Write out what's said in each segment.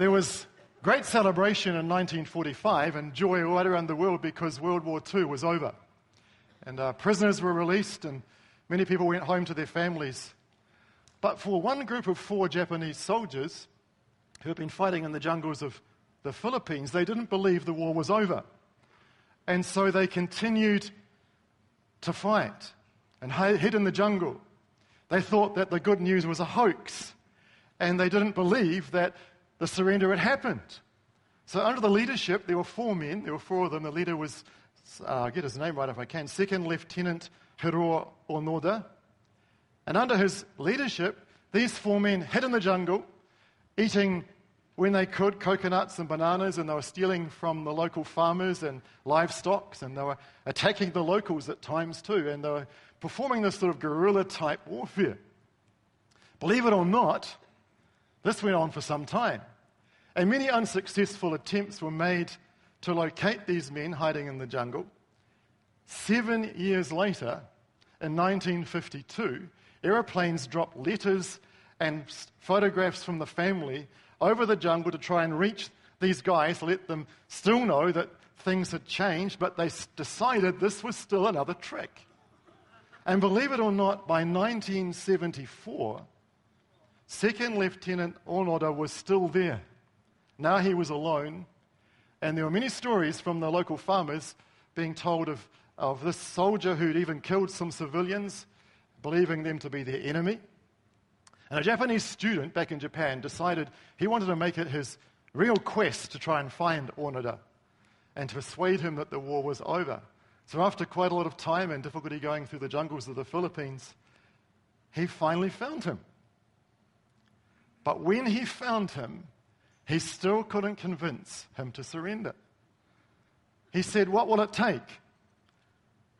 There was great celebration in 1945 and joy right around the world because World War II was over. And uh, prisoners were released, and many people went home to their families. But for one group of four Japanese soldiers who had been fighting in the jungles of the Philippines, they didn't believe the war was over. And so they continued to fight and hid in the jungle. They thought that the good news was a hoax, and they didn't believe that the surrender had happened. So, under the leadership, there were four men. There were four of them. The leader was, uh, I'll get his name right if I can, Second Lieutenant Hiroo Onoda. And under his leadership, these four men hid in the jungle, eating when they could coconuts and bananas, and they were stealing from the local farmers and livestock, and they were attacking the locals at times too, and they were performing this sort of guerrilla type warfare. Believe it or not, this went on for some time. And many unsuccessful attempts were made to locate these men hiding in the jungle. Seven years later, in 1952, aeroplanes dropped letters and photographs from the family over the jungle to try and reach these guys, let them still know that things had changed, but they decided this was still another trick. And believe it or not, by 1974, Second Lieutenant Onoda was still there. Now he was alone, and there were many stories from the local farmers being told of, of this soldier who'd even killed some civilians, believing them to be their enemy. And a Japanese student back in Japan decided he wanted to make it his real quest to try and find Onoda and to persuade him that the war was over. So, after quite a lot of time and difficulty going through the jungles of the Philippines, he finally found him. But when he found him, he still couldn't convince him to surrender. He said, What will it take?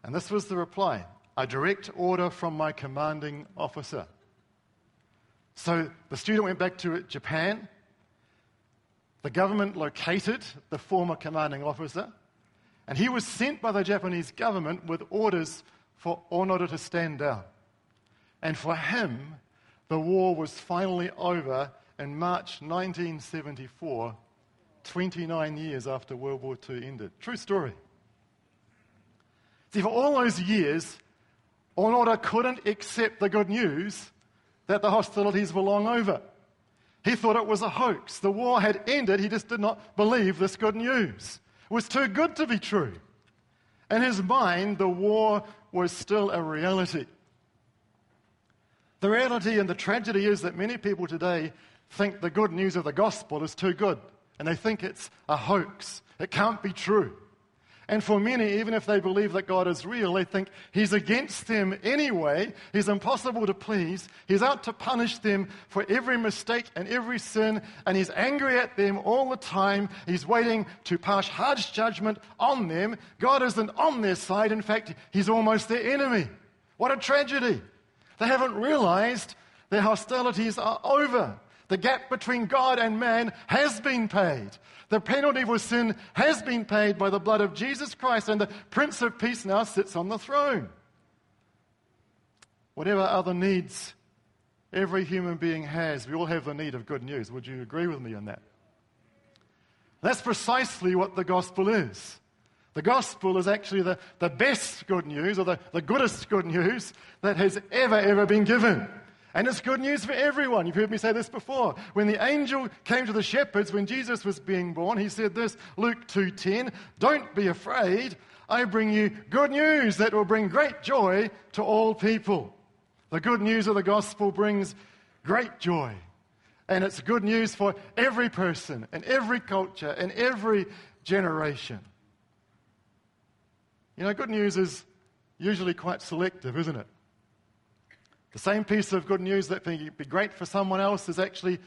And this was the reply a direct order from my commanding officer. So the student went back to Japan. The government located the former commanding officer. And he was sent by the Japanese government with orders for Onoda to stand down. And for him, the war was finally over in March 1974, 29 years after World War II ended. True story. See, for all those years, Onoda couldn't accept the good news that the hostilities were long over. He thought it was a hoax. The war had ended. He just did not believe this good news It was too good to be true. In his mind, the war was still a reality. The reality and the tragedy is that many people today think the good news of the gospel is too good, and they think it's a hoax. It can't be true. And for many, even if they believe that God is real, they think He's against them anyway. He's impossible to please. He's out to punish them for every mistake and every sin. And He's angry at them all the time. He's waiting to pass harsh judgment on them. God isn't on their side. In fact, He's almost their enemy. What a tragedy. They haven't realized their hostilities are over. The gap between God and man has been paid. The penalty for sin has been paid by the blood of Jesus Christ, and the Prince of Peace now sits on the throne. Whatever other needs every human being has, we all have the need of good news. Would you agree with me on that? That's precisely what the gospel is. The gospel is actually the, the best good news, or the, the goodest good news that has ever, ever been given. And it's good news for everyone. You've heard me say this before. When the angel came to the shepherds when Jesus was being born, he said this, Luke 2:10, "Don't be afraid. I bring you good news that will bring great joy to all people." The good news of the gospel brings great joy. And it's good news for every person and every culture and every generation. You know, good news is usually quite selective, isn't it? The same piece of good news that can be great for someone else is actually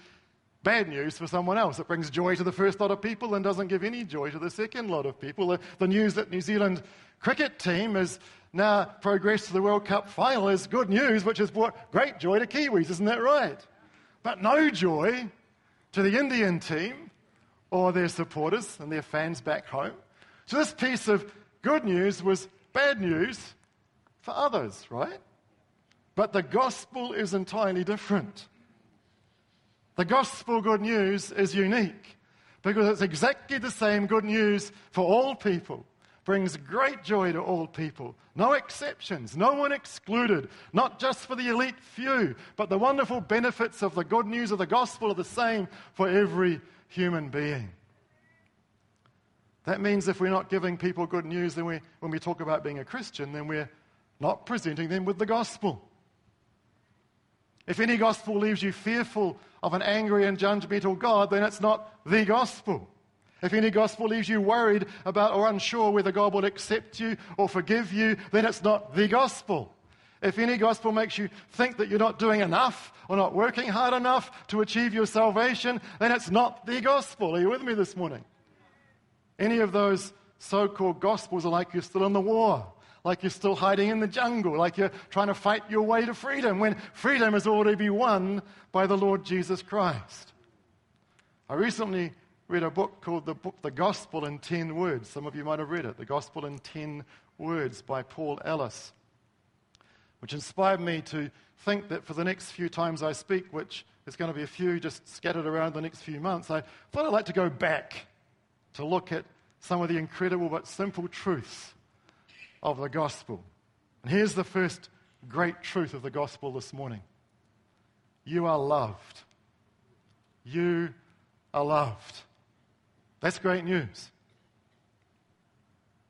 bad news for someone else. It brings joy to the first lot of people and doesn't give any joy to the second lot of people. The, the news that New Zealand cricket team has now progressed to the World Cup final is good news, which has brought great joy to Kiwis, isn't that right? But no joy to the Indian team or their supporters and their fans back home. So this piece of good news was bad news for others, right? But the gospel is entirely different. The gospel good news is unique because it's exactly the same good news for all people. Brings great joy to all people. No exceptions, no one excluded, not just for the elite few, but the wonderful benefits of the good news of the gospel are the same for every human being. That means if we're not giving people good news then we, when we talk about being a Christian, then we're not presenting them with the gospel. If any gospel leaves you fearful of an angry and judgmental God, then it's not the gospel. If any gospel leaves you worried about or unsure whether God will accept you or forgive you, then it's not the gospel. If any gospel makes you think that you're not doing enough or not working hard enough to achieve your salvation, then it's not the gospel. Are you with me this morning? Any of those so called gospels are like you're still in the war like you're still hiding in the jungle, like you're trying to fight your way to freedom, when freedom has already been won by the Lord Jesus Christ. I recently read a book called the book The Gospel in 10 Words. Some of you might have read it, The Gospel in 10 Words by Paul Ellis, which inspired me to think that for the next few times I speak, which is going to be a few just scattered around the next few months, I thought I'd like to go back to look at some of the incredible but simple truths of the gospel. And here's the first great truth of the gospel this morning you are loved. You are loved. That's great news.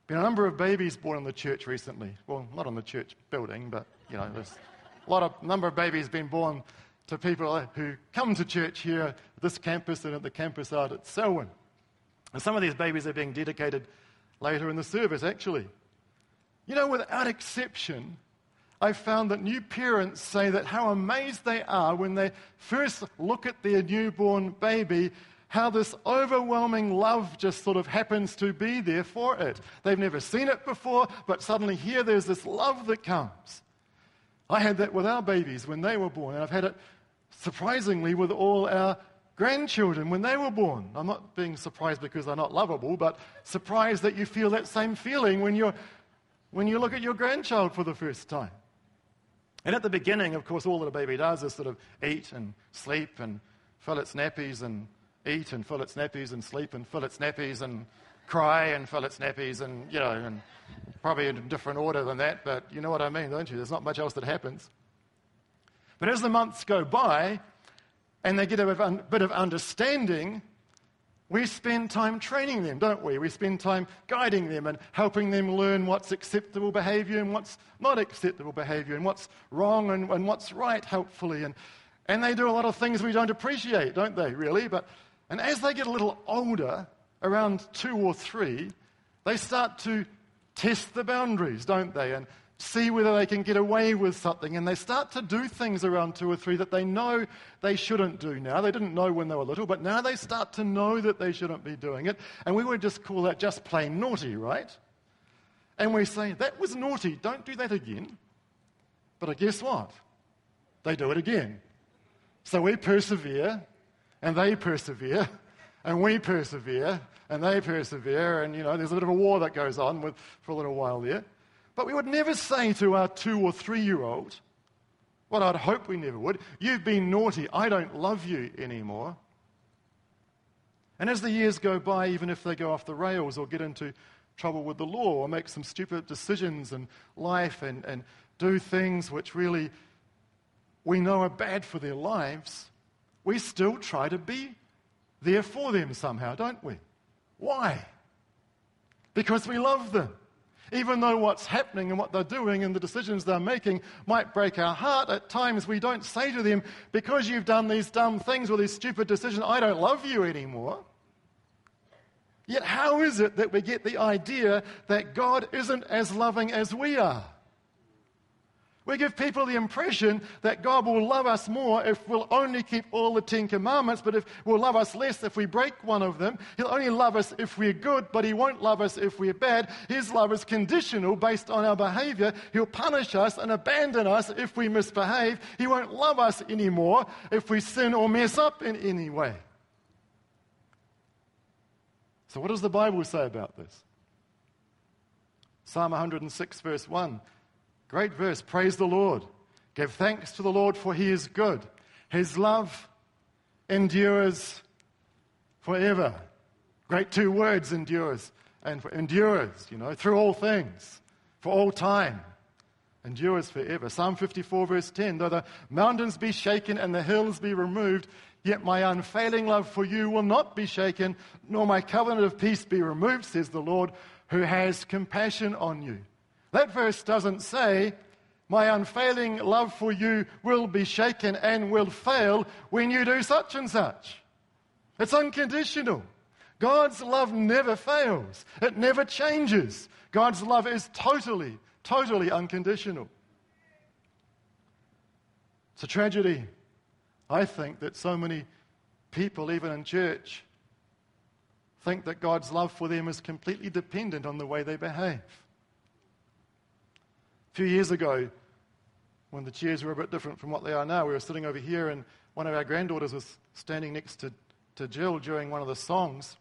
Been a number of babies born in the church recently. Well, not in the church building, but you know, there's a lot of number of babies been born to people who come to church here at this campus and at the campus out at Selwyn. And some of these babies are being dedicated later in the service, actually. You know, without exception, I've found that new parents say that how amazed they are when they first look at their newborn baby, how this overwhelming love just sort of happens to be there for it. They've never seen it before, but suddenly here there's this love that comes. I had that with our babies when they were born, and I've had it surprisingly with all our grandchildren when they were born. I'm not being surprised because they're not lovable, but surprised that you feel that same feeling when you're when you look at your grandchild for the first time. And at the beginning, of course, all that a baby does is sort of eat and sleep and fill its nappies and eat and fill its nappies and sleep and fill its nappies and cry and fill its nappies and, you know, and probably in a different order than that, but you know what I mean, don't you? There's not much else that happens. But as the months go by and they get a bit of understanding, we spend time training them, don't we? We spend time guiding them and helping them learn what's acceptable behavior and what's not acceptable behavior and what's wrong and, and what's right, helpfully. And, and they do a lot of things we don't appreciate, don't they, really? But, and as they get a little older, around two or three, they start to test the boundaries, don't they? And see whether they can get away with something. And they start to do things around two or three that they know they shouldn't do now. They didn't know when they were little, but now they start to know that they shouldn't be doing it. And we would just call that just plain naughty, right? And we say, that was naughty, don't do that again. But guess what? They do it again. So we persevere, and they persevere, and we persevere, and they persevere, and you know, there's a bit of a war that goes on with, for a little while there. But we would never say to our two or three year old, what I'd hope we never would, you've been naughty, I don't love you anymore. And as the years go by, even if they go off the rails or get into trouble with the law or make some stupid decisions in life and, and do things which really we know are bad for their lives, we still try to be there for them somehow, don't we? Why? Because we love them even though what's happening and what they're doing and the decisions they're making might break our heart, at times we don't say to them, because you've done these dumb things or these stupid decisions, I don't love you anymore. Yet, how is it that we get the idea that God isn't as loving as we are? We give people the impression that God will love us more if we'll only keep all the Ten Commandments, but if we'll love us less if we break one of them. He'll only love us if we're good, but He won't love us if we're bad. His love is conditional based on our behavior. He'll punish us and abandon us if we misbehave. He won't love us anymore if we sin or mess up in any way. So, what does the Bible say about this? Psalm 106, verse 1 Great verse. Praise the Lord. Give thanks to the Lord for he is good. His love endures forever. Great two words, endures and endures, you know, through all things, for all time. Endures forever. Psalm 54, verse 10 Though the mountains be shaken and the hills be removed, yet my unfailing love for you will not be shaken, nor my covenant of peace be removed, says the Lord, who has compassion on you. That verse doesn't say, My unfailing love for you will be shaken and will fail when you do such and such. It's unconditional. God's love never fails, it never changes. God's love is totally, totally unconditional. It's a tragedy, I think, that so many people, even in church, think that God's love for them is completely dependent on the way they behave. A few years ago, when the chairs were a bit different from what they are now, we were sitting over here, and one of our granddaughters was standing next to, to Jill during one of the songs.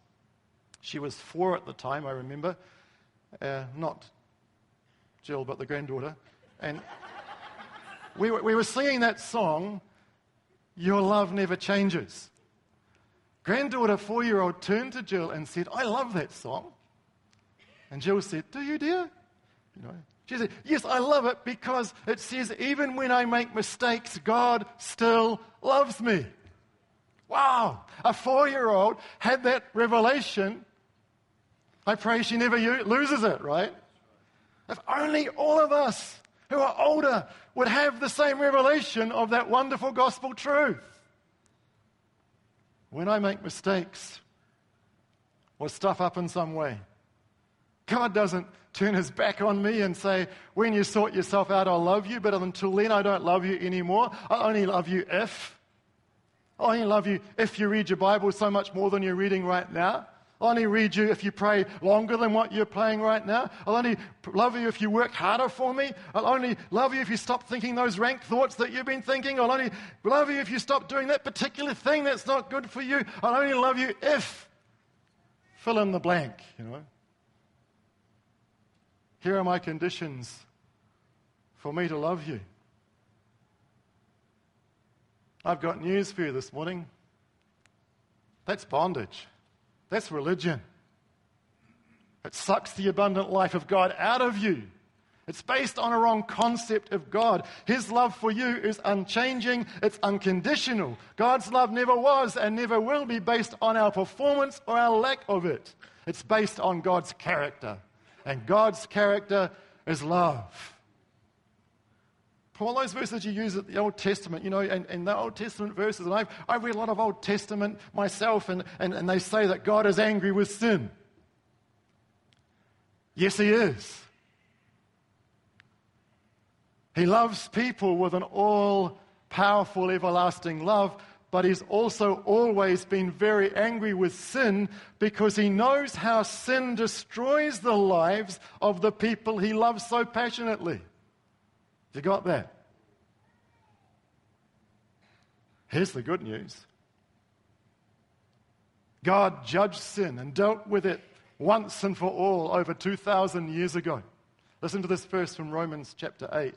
She was four at the time, I remember. Uh, not Jill, but the granddaughter. And we were, we were singing that song, Your Love Never Changes. Granddaughter, four year old, turned to Jill and said, I love that song. And Jill said, Do you, dear? You know, she said, Yes, I love it because it says, even when I make mistakes, God still loves me. Wow, a four year old had that revelation I pray she never loses it, right? If only all of us who are older would have the same revelation of that wonderful gospel truth. When I make mistakes or stuff up in some way, God doesn't turn his back on me and say, When you sort yourself out, I'll love you, but until then, I don't love you anymore. I only love you if. I only love you if you read your Bible so much more than you're reading right now. I'll only read you if you pray longer than what you're praying right now. I'll only love you if you work harder for me. I'll only love you if you stop thinking those rank thoughts that you've been thinking. I'll only love you if you stop doing that particular thing that's not good for you. I'll only love you if. Fill in the blank, you know. Here are my conditions for me to love you. I've got news for you this morning. That's bondage. That's religion. It sucks the abundant life of God out of you. It's based on a wrong concept of God. His love for you is unchanging, it's unconditional. God's love never was and never will be based on our performance or our lack of it. It's based on God's character. And God's character is love all those verses you use at the Old Testament, you know, and, and the Old Testament verses, and I've, I've read a lot of Old Testament myself, and, and, and they say that God is angry with sin. Yes, He is. He loves people with an all powerful, everlasting love, but He's also always been very angry with sin because He knows how sin destroys the lives of the people He loves so passionately. You got that? Here's the good news God judged sin and dealt with it once and for all over 2,000 years ago. Listen to this verse from Romans chapter 8.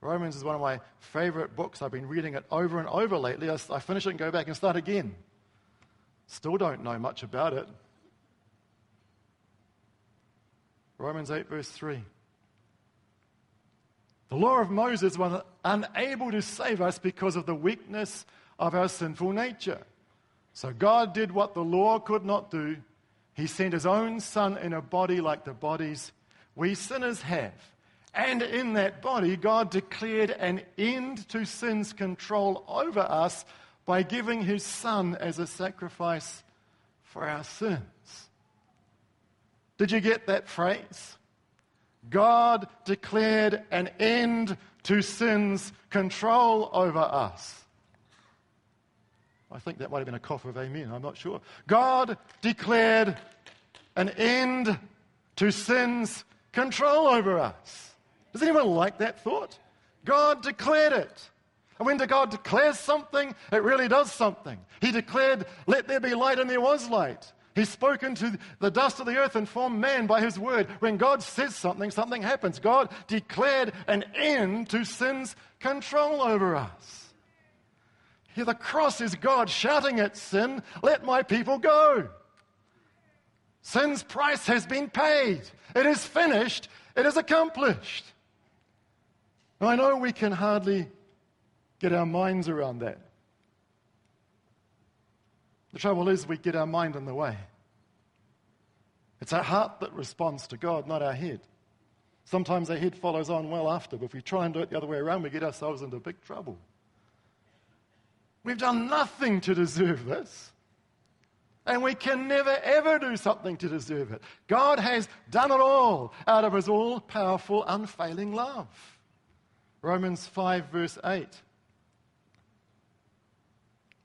Romans is one of my favorite books. I've been reading it over and over lately. I, finish it and go back and start again. Still don't know much about it. Romans 8, verse 3. The law of Moses was unable to save us because of the weakness of our sinful nature. So God did what the law could not do. He sent his own son in a body like the bodies we sinners have. And in that body, God declared an end to sin's control over us by giving his son as a sacrifice for our sins. Did you get that phrase? God declared an end to sin's control over us. I think that might have been a cough of amen, I'm not sure. God declared an end to sin's control over us. Does anyone like that thought? God declared it. And when God declares something, it really does something. He declared, Let there be light, and there was light. He's spoken to the dust of the earth and formed man by his word. When God says something, something happens. God declared an end to sin's control over us. Here, the cross is God shouting at sin, Let my people go. Sin's price has been paid. It is finished. It is accomplished. Now, I know we can hardly get our minds around that. The trouble is, we get our mind in the way. It's our heart that responds to God, not our head. Sometimes our head follows on well after, but if we try and do it the other way around, we get ourselves into big trouble. We've done nothing to deserve this. And we can never, ever do something to deserve it. God has done it all out of his all powerful, unfailing love. Romans 5, verse 8.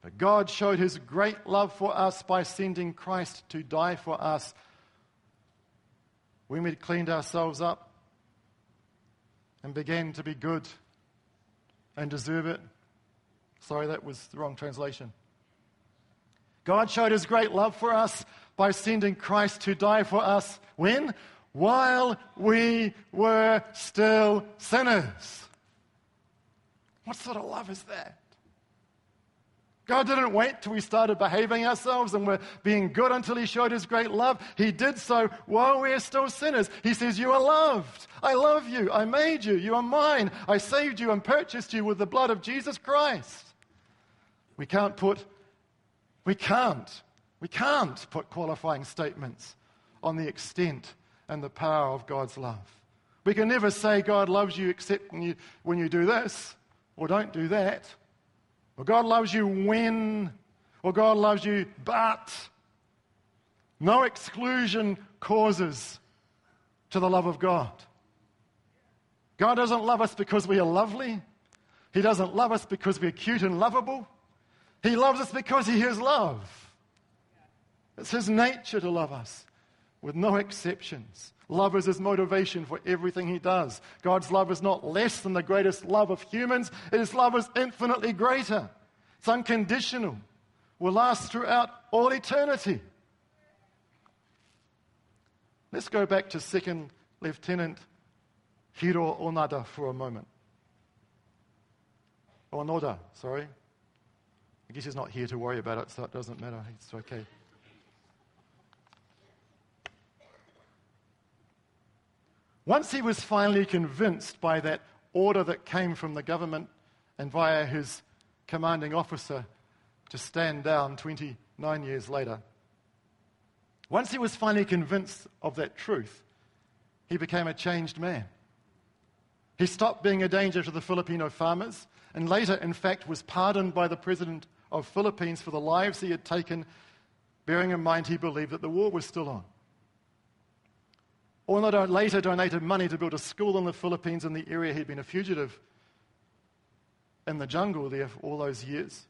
But God showed his great love for us by sending Christ to die for us when we'd cleaned ourselves up and began to be good and deserve it. Sorry, that was the wrong translation. God showed his great love for us by sending Christ to die for us when? While we were still sinners. What sort of love is that? God didn't wait till we started behaving ourselves and were being good until He showed His great love. He did so while we are still sinners. He says, You are loved. I love you. I made you. You are mine. I saved you and purchased you with the blood of Jesus Christ. We can't put, we can't, we can't put qualifying statements on the extent and the power of God's love. We can never say God loves you except when you, when you do this or don't do that. Or God loves you when, or God loves you but. No exclusion causes to the love of God. God doesn't love us because we are lovely. He doesn't love us because we're cute and lovable. He loves us because He is love. It's His nature to love us with no exceptions. Love is his motivation for everything he does. God's love is not less than the greatest love of humans, his love is infinitely greater. It's unconditional, will last throughout all eternity. Let's go back to Second Lieutenant Hiro Onada for a moment. Onoda, sorry. I guess he's not here to worry about it, so it doesn't matter. It's okay. Once he was finally convinced by that order that came from the government and via his commanding officer to stand down 29 years later, once he was finally convinced of that truth, he became a changed man. He stopped being a danger to the Filipino farmers and later, in fact, was pardoned by the president of Philippines for the lives he had taken, bearing in mind he believed that the war was still on. Onoda later donated money to build a school in the Philippines in the area he'd been a fugitive in the jungle there for all those years.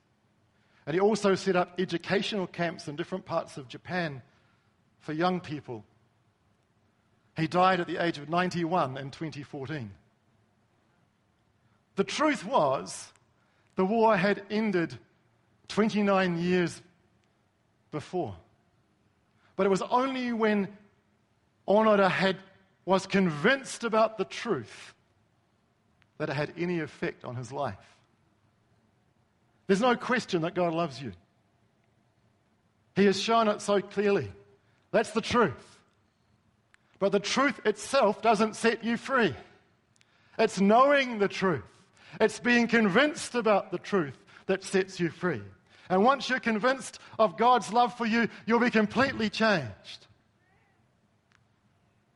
And he also set up educational camps in different parts of Japan for young people. He died at the age of 91 in 2014. The truth was, the war had ended 29 years before. But it was only when Onoda had, was convinced about the truth that it had any effect on his life. There's no question that God loves you. He has shown it so clearly. That's the truth. But the truth itself doesn't set you free. It's knowing the truth, it's being convinced about the truth that sets you free. And once you're convinced of God's love for you, you'll be completely changed.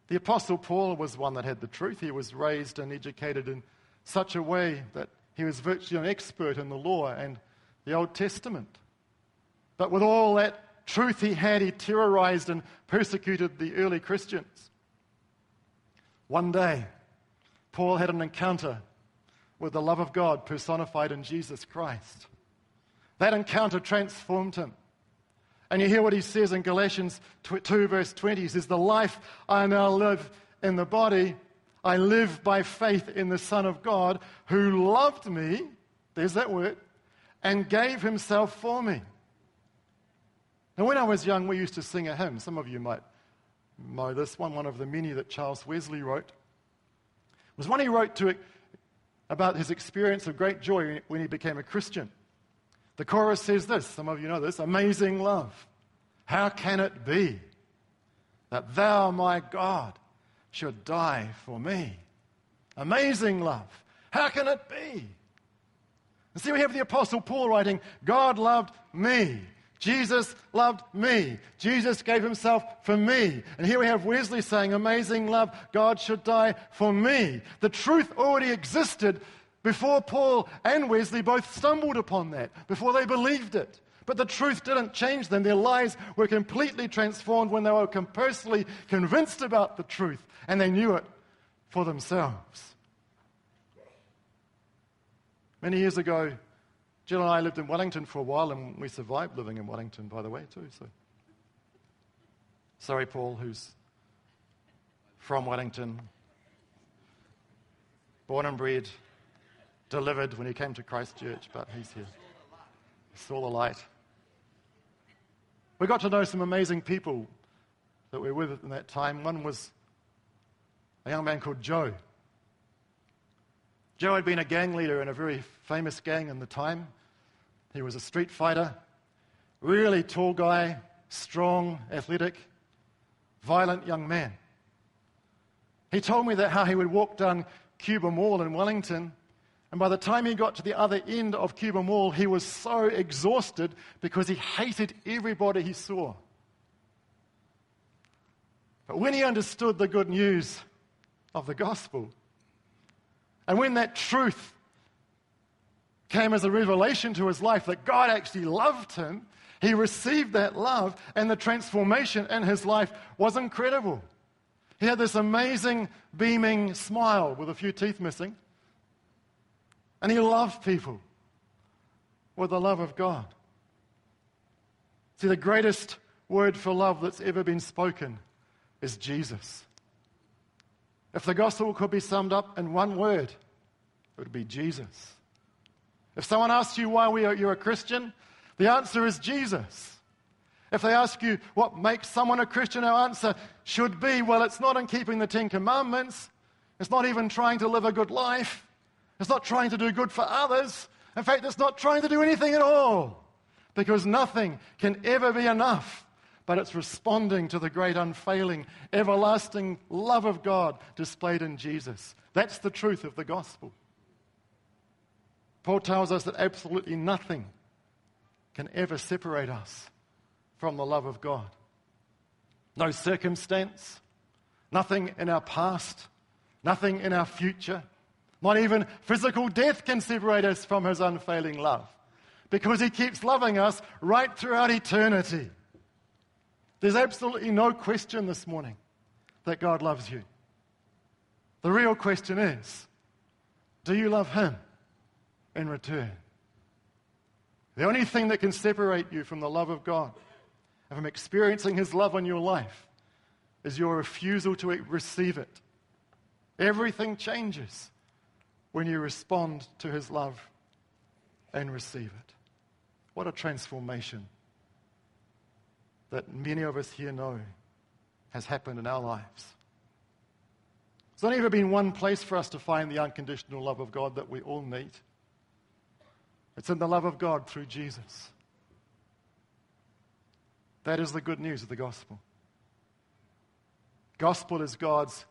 The Apostle Paul was one that had the truth. He was raised and educated in such a way that he was virtually an expert in the law and the Old Testament. But with all that truth he had, he terrorized and persecuted the early Christians. One day, Paul had an encounter with the love of God personified in Jesus Christ. That encounter transformed him. And you hear what he says in Galatians 2, verse 20. He says, The life I now live in the body, I live by faith in the Son of God who loved me, there's that word, and gave himself for me. Now, when I was young, we used to sing a hymn. Some of you might know this one, one of the many that Charles Wesley wrote. It was one he wrote to, about his experience of great joy when he became a Christian. The chorus says this, some of you know this amazing love. How can it be that thou, my God, should die for me? Amazing love. How can it be? And see, we have the Apostle Paul writing, God loved me. Jesus loved me. Jesus gave himself for me. And here we have Wesley saying, Amazing love, God should die for me. The truth already existed before Paul and Wesley both stumbled upon that, before they believed it. But the truth didn't change them. Their lives were completely transformed when they were personally convinced about the truth and they knew it for themselves. Many years ago, Jill and I lived in Wellington for a while, and we survived living in Wellington, by the way, too. So, sorry, Paul, who's from Wellington, born and bred, delivered when he came to Christchurch, but he's here. He saw the light. We got to know some amazing people that we were with in that time. One was a young man called Joe. Joe had been a gang leader in a very famous gang in the time. He was a street fighter, really tall guy, strong, athletic, violent young man. He told me that how he would walk down Cuba Mall in Wellington, and by the time he got to the other end of Cuba Mall, he was so exhausted because he hated everybody he saw. But when he understood the good news of the gospel, and when that truth came as a revelation to his life that God actually loved him, he received that love, and the transformation in his life was incredible. He had this amazing, beaming smile with a few teeth missing, and he loved people with the love of God. See, the greatest word for love that's ever been spoken is Jesus. If the gospel could be summed up in one word, it would be Jesus. If someone asks you why are, you're a Christian, the answer is Jesus. If they ask you what makes someone a Christian, our answer should be well, it's not in keeping the Ten Commandments. It's not even trying to live a good life. It's not trying to do good for others. In fact, it's not trying to do anything at all. Because nothing can ever be enough but it's responding to the great, unfailing, everlasting love of God displayed in Jesus. That's the truth of the gospel. Paul tells us that absolutely nothing can ever separate us from the love of God. No circumstance, nothing in our past, nothing in our future, not even physical death can separate us from his unfailing love because he keeps loving us right throughout eternity. There's absolutely no question this morning that God loves you. The real question is do you love Him in return? The only thing that can separate you from the love of God and from experiencing His love in your life is your refusal to receive it. Everything changes when you respond to His love and receive it. What a transformation that many of us here know has happened in our lives. There's only ever been one place for us to find the unconditional love of God that we all need. It's in the love of God through Jesus. That is the good news of the gospel. Gospel is God's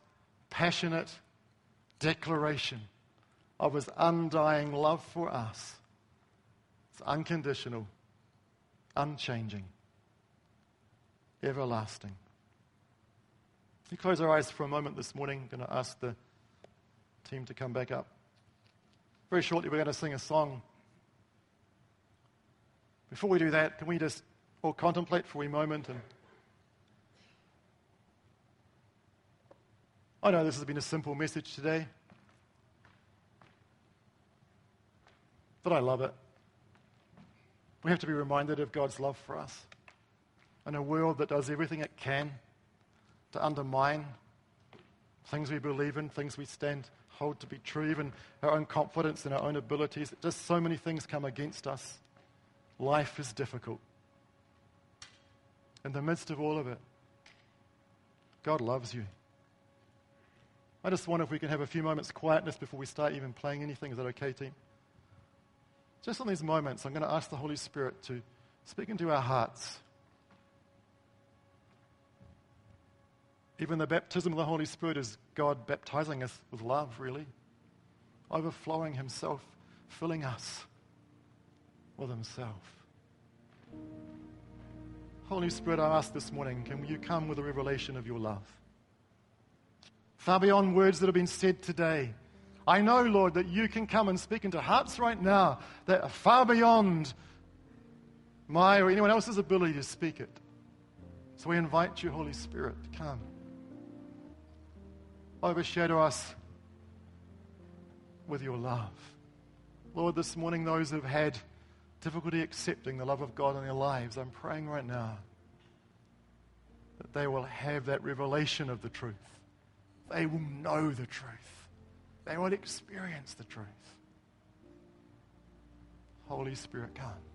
passionate declaration of his undying love for us. It's unconditional, unchanging everlasting. We close our eyes for a moment this morning. I'm going to ask the team to come back up. Very shortly, we're going to sing a song. Before we do that, can we just all contemplate for a moment? And I know this has been a simple message today, but I love it. We have to be reminded of God's love for us in a world that does everything it can to undermine things we believe in, things we stand, hold to be true, even our own confidence and our own abilities. Just so many things come against us. Life is difficult. In the midst of all of it, God loves you. I just wonder if we can have a few moments quietness before we start even playing anything. Is that okay, team? Just in these moments, I'm going to ask the Holy Spirit to speak into our hearts. Even the baptism of the Holy Spirit is God baptizing us with love, really, overflowing Himself, filling us with Himself. Holy Spirit, I ask this morning, can you come with a revelation of your love? Far beyond words that have been said today. I know, Lord, that you can come and speak into hearts right now that are far beyond my or anyone else's ability to speak it. So we invite you, Holy Spirit, to come. Overshadow us with your love. Lord, this morning, those who have had difficulty accepting the love of God in their lives, I'm praying right now that they will have that revelation of the truth. They will know the truth. They will experience the truth. Holy Spirit, come.